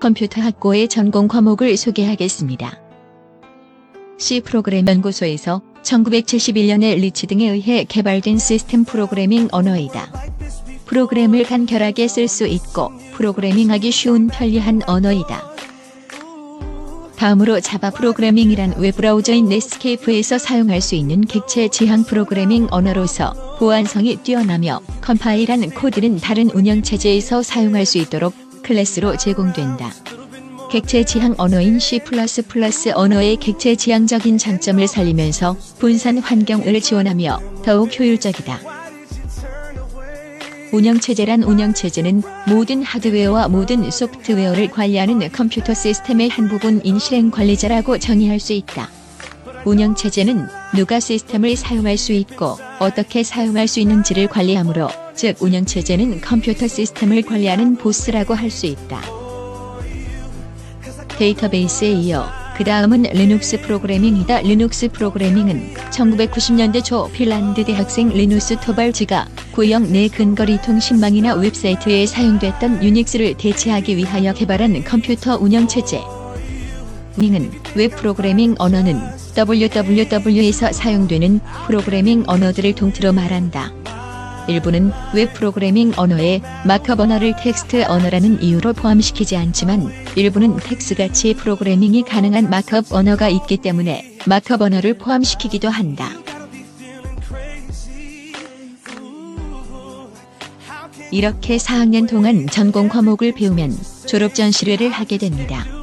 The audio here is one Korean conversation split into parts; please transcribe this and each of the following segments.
컴퓨터 학과의 전공 과목을 소개하겠습니다. C 프로그램 연구소에서 1971년에 리치 등에 의해 개발된 시스템 프로그래밍 언어이다. 프로그램을 간결하게 쓸 수 있고 프로그래밍하기 쉬운 편리한 언어이다. 다음으로 자바 프로그래밍이란 웹브라우저인 넷스케이프에서 사용할 수 있는 객체 지향 프로그래밍 언어로서 보안성이 뛰어나며 컴파일한 코드는 다른 운영체제에서 사용할 수 있도록 클래스로 제공된다. 객체 지향 언어인 C++ 언어의 객체 지향적인 장점을 살리면서 분산 환경을 지원하며 더욱 효율적이다. 운영체제란 운영체제는 모든 하드웨어와 모든 소프트웨어를 관리하는 컴퓨터 시스템의 한 부분인 실행관리자라고 정의할 수 있다. 운영체제는 누가 시스템을 사용할 수 있고 어떻게 사용할 수 있는지를 관리하므로 즉 운영체제는 컴퓨터 시스템을 관리하는 보스라고 할 수 있다. 데이터베이스에 이어 그 다음은 리눅스 프로그래밍이다. 리눅스 프로그래밍은 1990년대 초 핀란드 대학생 리누스 토발즈가 구형 내 근거리 통신망이나 웹사이트에 사용됐던 유닉스를 대체하기 위하여 개발한 컴퓨터 운영체제. 다음은 웹 프로그래밍 언어는 WWW에서 사용되는 프로그래밍 언어들을 통틀어 말한다. 일부는 웹 프로그래밍 언어에 마크업 언어를 텍스트 언어라는 이유로 포함시키지 않지만 일부는 텍스같이 프로그래밍이 가능한 마크업 언어가 있기 때문에 마크업 언어를 포함시키기도 한다. 이렇게 4학년 동안 전공 과목을 배우면 졸업 전시회를 하게 됩니다.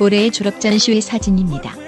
올해의 졸업 전시회 사진입니다.